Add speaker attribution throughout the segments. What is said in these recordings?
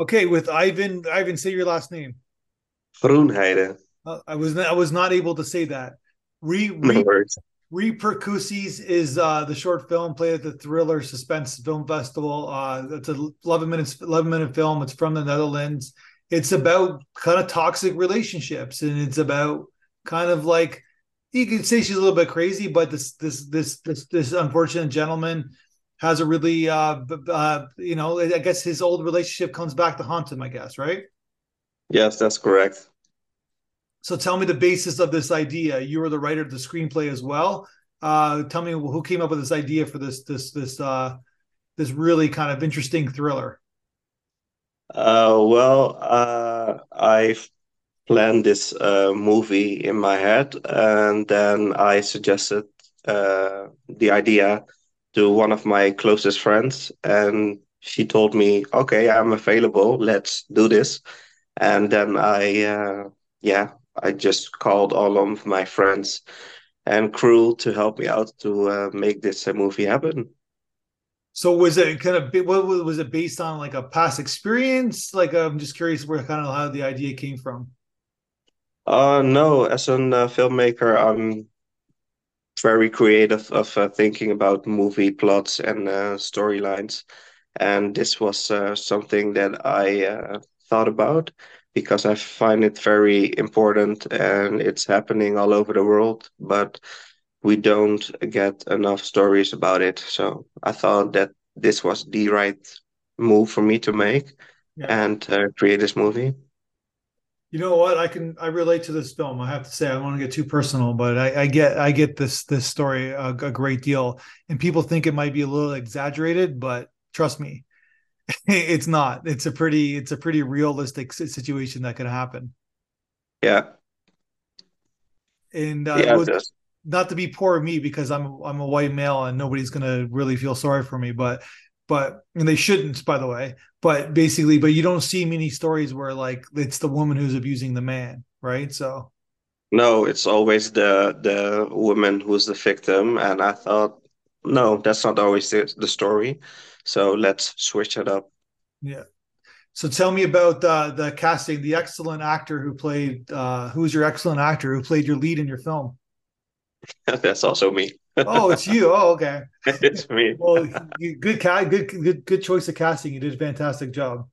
Speaker 1: Okay, with Ivan, Ivan, say your last name.
Speaker 2: Groenheijde.
Speaker 1: Uh, I was not, I was not able to say that. Re, re
Speaker 2: worries.
Speaker 1: Repercussies is uh, the short film played at the Thriller Suspense Film Festival. Uh, it's a 11 minutes, 11 minute film. It's from the Netherlands. It's about kind of toxic relationships, and it's about kind of like you could say she's a little bit crazy, but this this this this this unfortunate gentleman has a really uh, uh you know I guess his old relationship comes back to haunt him. I guess right.
Speaker 2: Yes, that's correct.
Speaker 1: So tell me the basis of this idea. You were the writer of the screenplay as well. Uh, tell me who came up with this idea for this this this uh, this really kind of interesting thriller.
Speaker 2: Uh, well, uh, I planned this uh, movie in my head, and then I suggested uh, the idea to one of my closest friends, and she told me, "Okay, I'm available. Let's do this." And then I, uh, yeah, I just called all of my friends and crew to help me out to uh, make this uh, movie happen.
Speaker 1: So was it kind of what was it based on like a past experience? Like I'm just curious where kind of how the idea came from.
Speaker 2: Uh, no, as a uh, filmmaker, I'm very creative of uh, thinking about movie plots and uh, storylines, and this was uh, something that I uh, thought about because I find it very important and it's happening all over the world, but we don't get enough stories about it. So I thought that this was the right move for me to make
Speaker 1: Yeah.
Speaker 2: and uh, create this movie.
Speaker 1: You know what? I can I relate to this film. I have to say I don't want to get too personal, but I, I get I get this this story a, a great deal, and people think it might be a little exaggerated, but trust me, it's not. It's a pretty it's a pretty realistic situation that could happen.
Speaker 2: Yeah,
Speaker 1: And uh,
Speaker 2: yeah,
Speaker 1: was not to be poor of me because I'm I'm a white male and nobody's gonna really feel sorry for me, but but and they shouldn't, by the way. But basically, but you don't see many stories where like it's the woman who's abusing the man, right? So
Speaker 2: No, it's always the the woman who's the victim, and I thought, no, that's not always the, the story. So let's switch it up.
Speaker 1: yeah. So tell me about uh, the casting, the excellent actor who played uh, who's your excellent actor who played your lead in your film.
Speaker 2: That's also me.
Speaker 1: Oh, it's you. Oh, okay.
Speaker 2: It's me.
Speaker 1: Well, you, good, ca- good, good, good choice of casting. You did a fantastic job.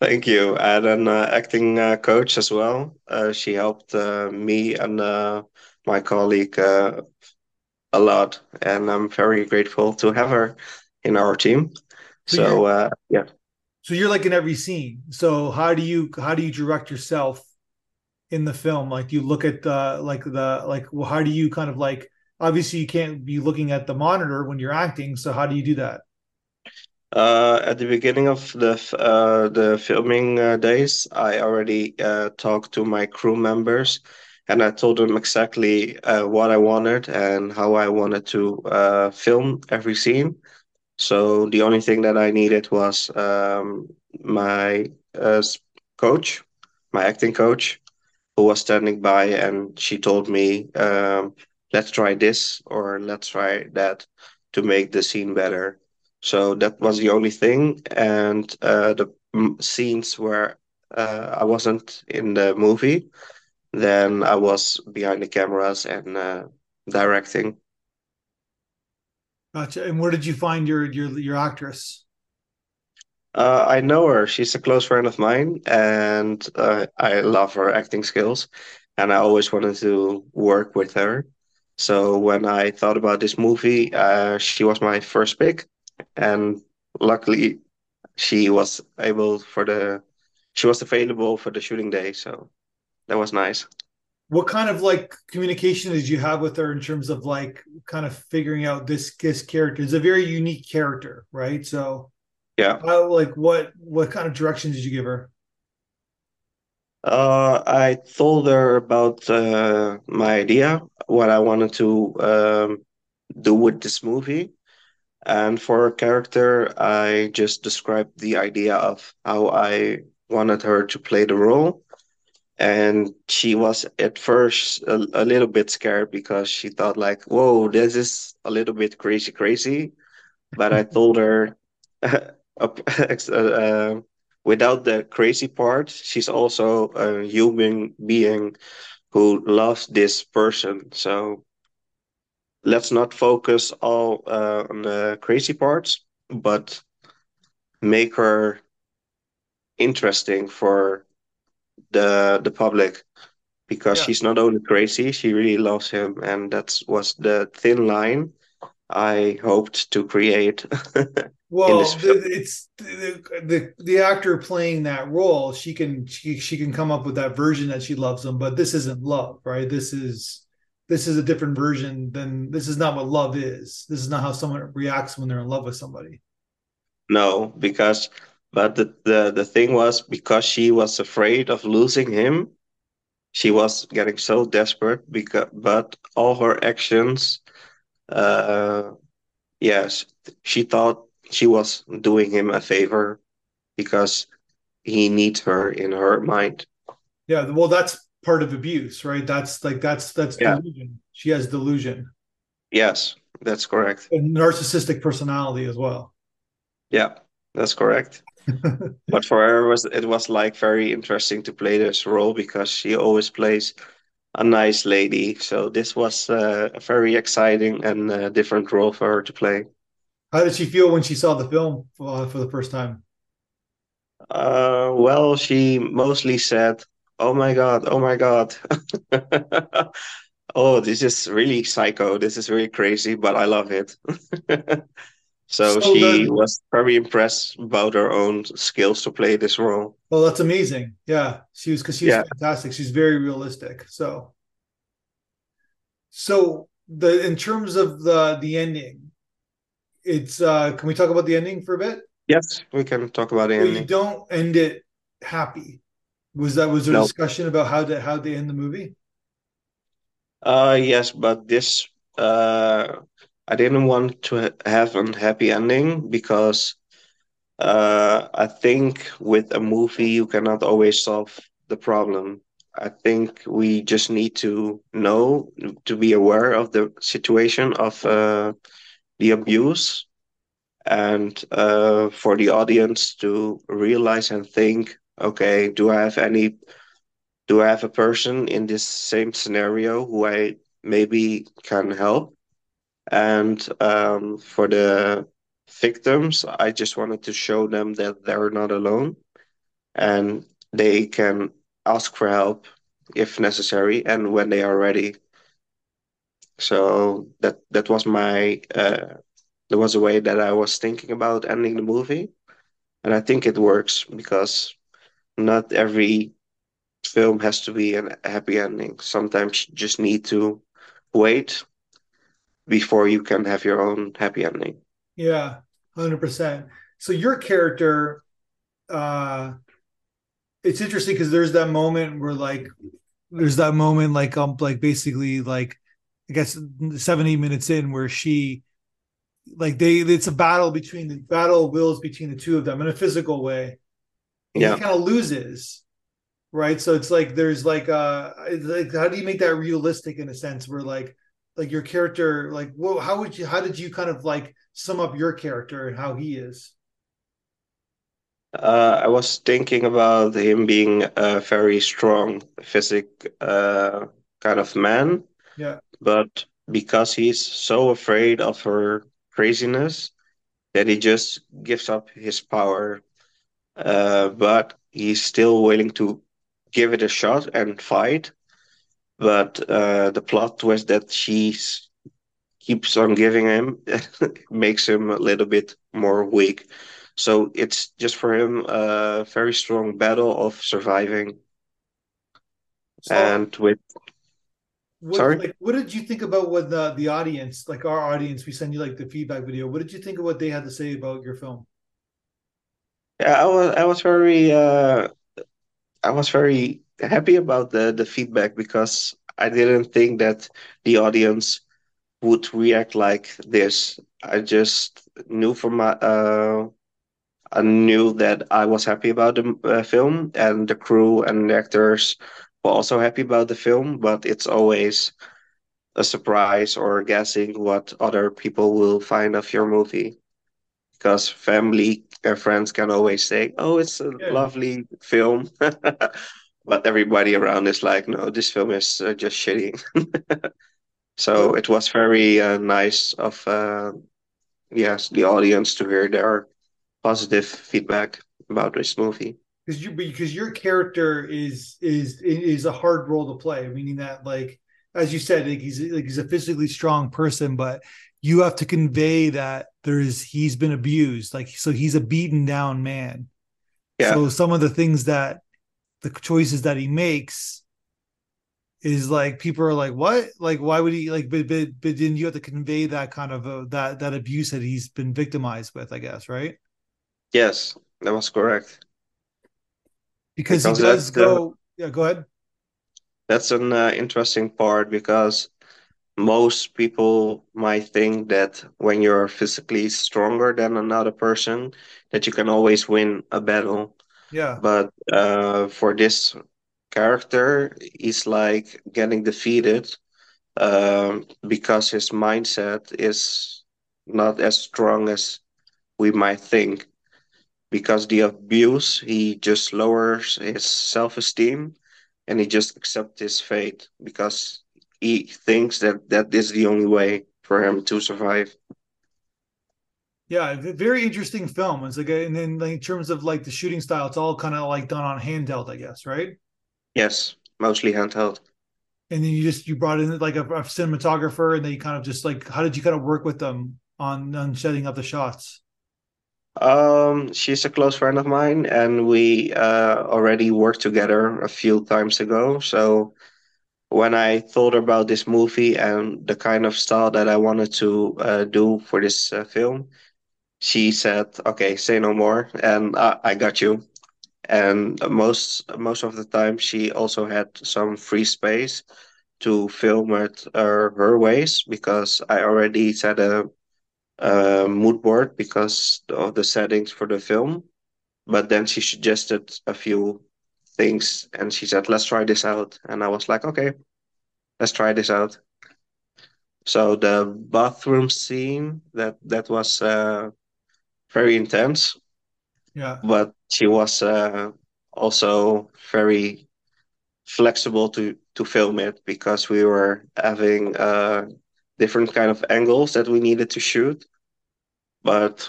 Speaker 2: Thank you. And an uh, acting uh, coach as well. Uh, she helped uh, me and uh, my colleague uh, a lot, and I'm very grateful to have her in our team.
Speaker 1: So
Speaker 2: So uh, yeah.
Speaker 1: so you're like in every scene. So how do you how do you direct yourself in the film? Like you look at the like the like well, how do you kind of like obviously you can't be looking at the monitor when you're acting. So how do you do that?
Speaker 2: Uh, at the beginning of the uh, the filming uh, days, I already uh, talked to my crew members, and I told them exactly uh, what I wanted and how I wanted to uh, film every scene. So the only thing that I needed was um, my coach, my acting coach, who was standing by, and she told me, um, "Let's try this or let's try that to make the scene better." So that was the only thing, and uh, the scenes where uh, I wasn't in the movie, then I was behind the cameras and uh, directing.
Speaker 1: Gotcha. And where did you find your your your actress?
Speaker 2: Uh, I know her. She's a close friend of mine, and uh, I love her acting skills, and I always wanted to work with her. So when I thought about this movie, uh, she was my first pick, and luckily she was able for the she was available for the shooting day, so that was nice.
Speaker 1: What kind of like communication did you have with her in terms of like kind of figuring out this this character? It's a very unique character, right? So
Speaker 2: Yeah.
Speaker 1: how like what what kind of directions did you give her?
Speaker 2: Uh, I told her about uh, my idea, what I wanted to um, do with this movie. And for a character, I just described the idea of how I wanted her to play the role. And she was at first a, a little bit scared because she thought like, whoa, this is a little bit crazy, crazy. But I told her, uh, without the crazy part, she's also a human being who loves this person. So let's not focus all uh, on the crazy parts, but make her interesting for the the public because
Speaker 1: Yeah.
Speaker 2: she's not only crazy, she really loves him, and that was the thin line I hoped to create
Speaker 1: Well, it's the, the the actor playing that role. She can she she can come up with that version that she loves him, but this isn't love, right? This is this is a different version than this is not what love is. This is not how someone reacts when they're in love with somebody.
Speaker 2: No, because but the, the the thing was because she was afraid of losing him, she was getting so desperate because but all her actions uh yes, she thought she was doing him a favor because he needs her in her mind.
Speaker 1: Yeah, well, that's part of abuse, right? That's like that's that's
Speaker 2: Yeah.
Speaker 1: delusion. She has delusion
Speaker 2: Yes, that's correct.
Speaker 1: and narcissistic personality as well.
Speaker 2: Yeah, that's correct. But for her, it was it was like very interesting to play this role because she always plays a nice lady. So this was uh, a very exciting and uh, different role for her to play.
Speaker 1: How did she feel when she saw the film uh, for the first time?
Speaker 2: Uh, well, she mostly said, "Oh my God, oh my God." Oh, this is really psycho. This is really crazy, but I love it. So
Speaker 1: So
Speaker 2: she was very impressed about her own skills to play this role.
Speaker 1: well, that's amazing. Yeah, she was because she was
Speaker 2: Yeah.
Speaker 1: fantastic. She's very realistic. So, so the in terms of the the ending, it's uh can we talk about the ending for a bit?
Speaker 2: Yes, we can talk about the
Speaker 1: Well, you don't end it happy. Was that was there a
Speaker 2: No.
Speaker 1: discussion about how to how they end the movie?
Speaker 2: Uh, yes, but this uh, I didn't want to have a happy ending because uh, I think with a movie you cannot always solve the problem. I think we just need to know to be aware of the situation of uh, the abuse and uh, for the audience to realize and think, okay, do I have any, do I have a person in this same scenario who I maybe can help? And um, for the victims, I just wanted to show them that they're not alone and they can ask for help if necessary and when they are ready. So that that was my uh, there was a way that I was thinking about ending the movie, and I think it works because not every film has to be a happy ending. Sometimes you just need to wait before you can have your own happy ending.
Speaker 1: Yeah, hundred percent. So your character, uh, it's interesting because there's that moment where like there's that moment like um like basically like I guess 70 minutes in where she like they it's a battle between the battle of wills between the two of them in a physical way. And
Speaker 2: Yeah.
Speaker 1: he kind of loses, right? So it's like there's like uh like how do you make that realistic in a sense where like like your character like well how would you how did you kind of like sum up your character and how he is?
Speaker 2: Uh, I was thinking about him being a very strong physic uh, kind of man,
Speaker 1: Yeah.
Speaker 2: But because he's so afraid of her craziness that he just gives up his power. Uh, but he's still willing to give it a shot and fight. But uh, the plot twist that she keeps on giving him makes him a little bit more weak. So it's just for him a very strong battle of surviving.
Speaker 1: So
Speaker 2: And with
Speaker 1: what
Speaker 2: sorry,
Speaker 1: like what did you think about what the the audience, like our audience, we send you like the feedback video. What did you think of what they had to say about your film?
Speaker 2: yeah, I was I was very uh, I was very happy about the the feedback because I didn't think that the audience would react like this. I just knew from my uh, I knew that I was happy about the uh, film, and the crew and the actors were also happy about the film. But it's always a surprise or guessing what other people will find of your movie because family and friends can always say, "Oh, it's a
Speaker 1: Yeah.
Speaker 2: lovely film," but everybody around is like, "No, this film is uh, just shitty." so it was very uh, nice of uh, yes the audience to hear their positive feedback about this movie.
Speaker 1: Because you because your character is is is a hard role to play meaning that like as you said like he's like he's a physically strong person but you have to convey that there is he's been abused like so he's a beaten down man
Speaker 2: Yeah.
Speaker 1: so some of the things that the choices that he makes is like people are like what like why would he like but but, but then you have to convey that kind of uh, that that abuse that he's been victimized with i guess right
Speaker 2: Yes, that was correct.
Speaker 1: Because,
Speaker 2: Because
Speaker 1: he does
Speaker 2: that's the-
Speaker 1: go yeah go ahead
Speaker 2: That's an uh, interesting part because most people might think that when you're physically stronger than another person, that you can always win a battle.
Speaker 1: yeah
Speaker 2: But uh, for this character, he's like getting defeated um, because his mindset is not as strong as we might think. Because the abuse, he just lowers his self-esteem and he just accepts his fate because he thinks that that is the only way for him to survive.
Speaker 1: Yeah, very interesting film. It's like, and then in terms of like the shooting style, it's all kind of like done on handheld, I guess, right?
Speaker 2: Yes, mostly handheld.
Speaker 1: And then you just you brought in like a, a cinematographer, and they kind of just like, how did you kind of work with them on on setting up the shots?
Speaker 2: Um, she's a close friend of mine, and we uh, already worked together a few times ago. So when I thought about this movie and the kind of style that I wanted to uh, do for this uh, film, she said, "Okay, say no more," and I, I got you. And most most of the time, she also had some free space to film it uh, her ways because I already set a uh, mood board because of the settings for the film. But then she suggested a few things and she said, let's try this out. And I was like, okay, let's try this out. So the bathroom scene that that was uh, very intense,
Speaker 1: Yeah,
Speaker 2: but she was uh, also very flexible to to film it because we were having uh, different kind of angles that we needed to shoot but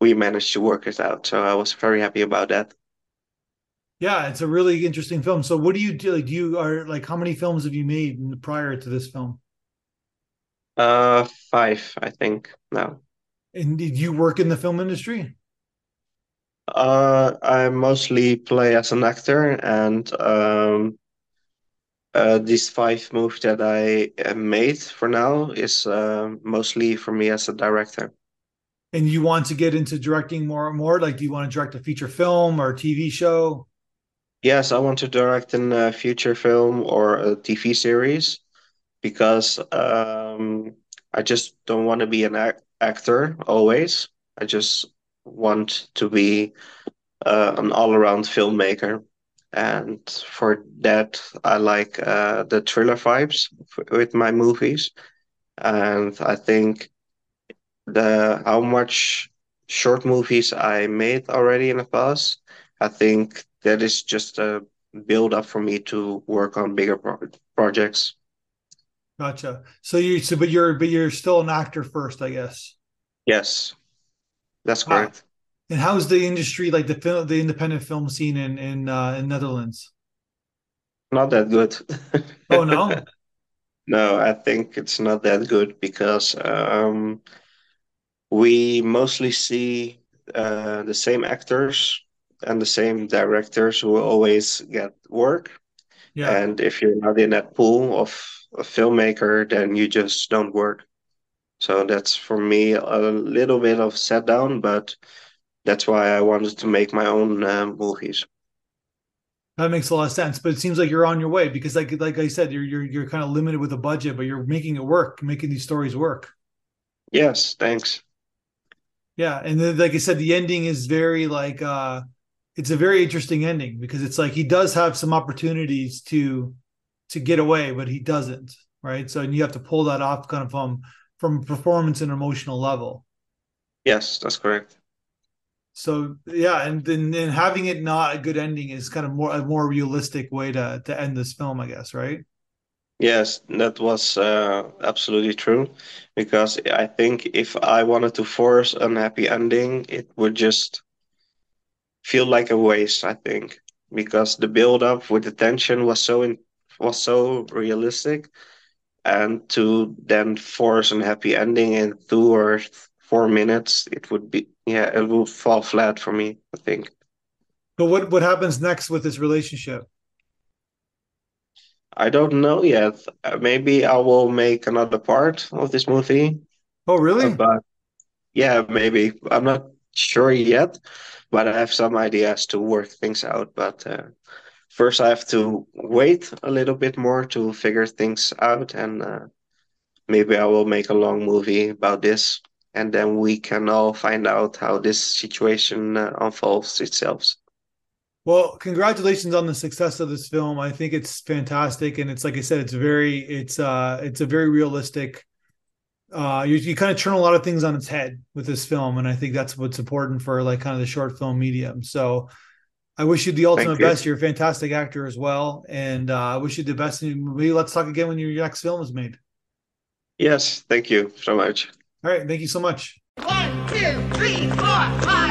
Speaker 2: we managed to work it out. So I was very happy about that.
Speaker 1: yeah, it's a really interesting film. So, what do you do? Like, do you are like, how many films have you made prior to this film?
Speaker 2: Uh, five, I think now.
Speaker 1: And did you work in the film industry?
Speaker 2: Uh, I mostly play as an actor, and um, uh, these five moves that I uh, made for now is uh, mostly for me as a director.
Speaker 1: And you want to get into directing more and more? Like, do you want to direct a feature film or a TV show?
Speaker 2: Yes, I want to direct in a future film or a TV series because um, I just don't want to be an ac actor always. I just want to be uh, an all-around filmmaker. And for that, I like uh, the thriller vibes with my movies. And I think the how much short movies I made already in the past, I think that is just a build up for me to work on bigger pro projects.
Speaker 1: Gotcha. So you, so but you're, but you're still an actor first, I guess.
Speaker 2: Yes, that's
Speaker 1: Wow.
Speaker 2: correct.
Speaker 1: And how's the industry, like the film, the independent film scene in in uh, in Netherlands?
Speaker 2: Not that good.
Speaker 1: Oh no,
Speaker 2: No, I think it's not that good because um, we mostly see uh, the same actors and the same directors who always get work.
Speaker 1: yeah,
Speaker 2: And if you're not in that pool of a filmmaker, then you just don't work. So that's for me a little bit of set down, but that's why I wanted to make my own movies.
Speaker 1: that makes a lot of sense. But it seems like you're on your way because, like like I said, you're you're you're kind of limited with a budget, but you're making it work, making these stories work.
Speaker 2: Yes, thanks.
Speaker 1: Yeah, and then, like I said, the ending is very like uh it's a very interesting ending because it's like he does have some opportunities to to get away, but he doesn't, right? So and you have to pull that off kind of from from performance and emotional level.
Speaker 2: Yes, that's correct.
Speaker 1: So yeah, and then and having it not a good ending is kind of more a more realistic way to to end this film, I guess, right?
Speaker 2: Yes, that was uh, absolutely true. Because I think if I wanted to force a happy ending, it would just feel like a waste, I think. Because the build up with the tension was so in, was so realistic and to then force a happy ending in two or four minutes, it would be yeah, it will fall flat for me, I think.
Speaker 1: But what what happens next with this relationship?
Speaker 2: I don't know yet. Uh, maybe I will make another part of this movie.
Speaker 1: Oh, really? Uh,
Speaker 2: but yeah, maybe I'm not sure yet, but I have some ideas to work things out. But uh, first, I have to wait a little bit more to figure things out, and uh, maybe I will make a long movie about this, and then we can all find out how this situation uh, unfolds itself.
Speaker 1: Well, congratulations on the success of this film. I think it's fantastic, and it's like I said, it's very, it's uh, it's a very realistic. Uh, you you kind of turn a lot of things on its head with this film, and I think that's what's important for like kind of the short film medium. So, I wish you the ultimate you. best. You're a fantastic actor as well, and uh, I wish you the best. And maybe let's talk again when your next film is made.
Speaker 2: Yes, thank you so much.
Speaker 1: All right, thank you so much.
Speaker 3: One, two, three, four, five.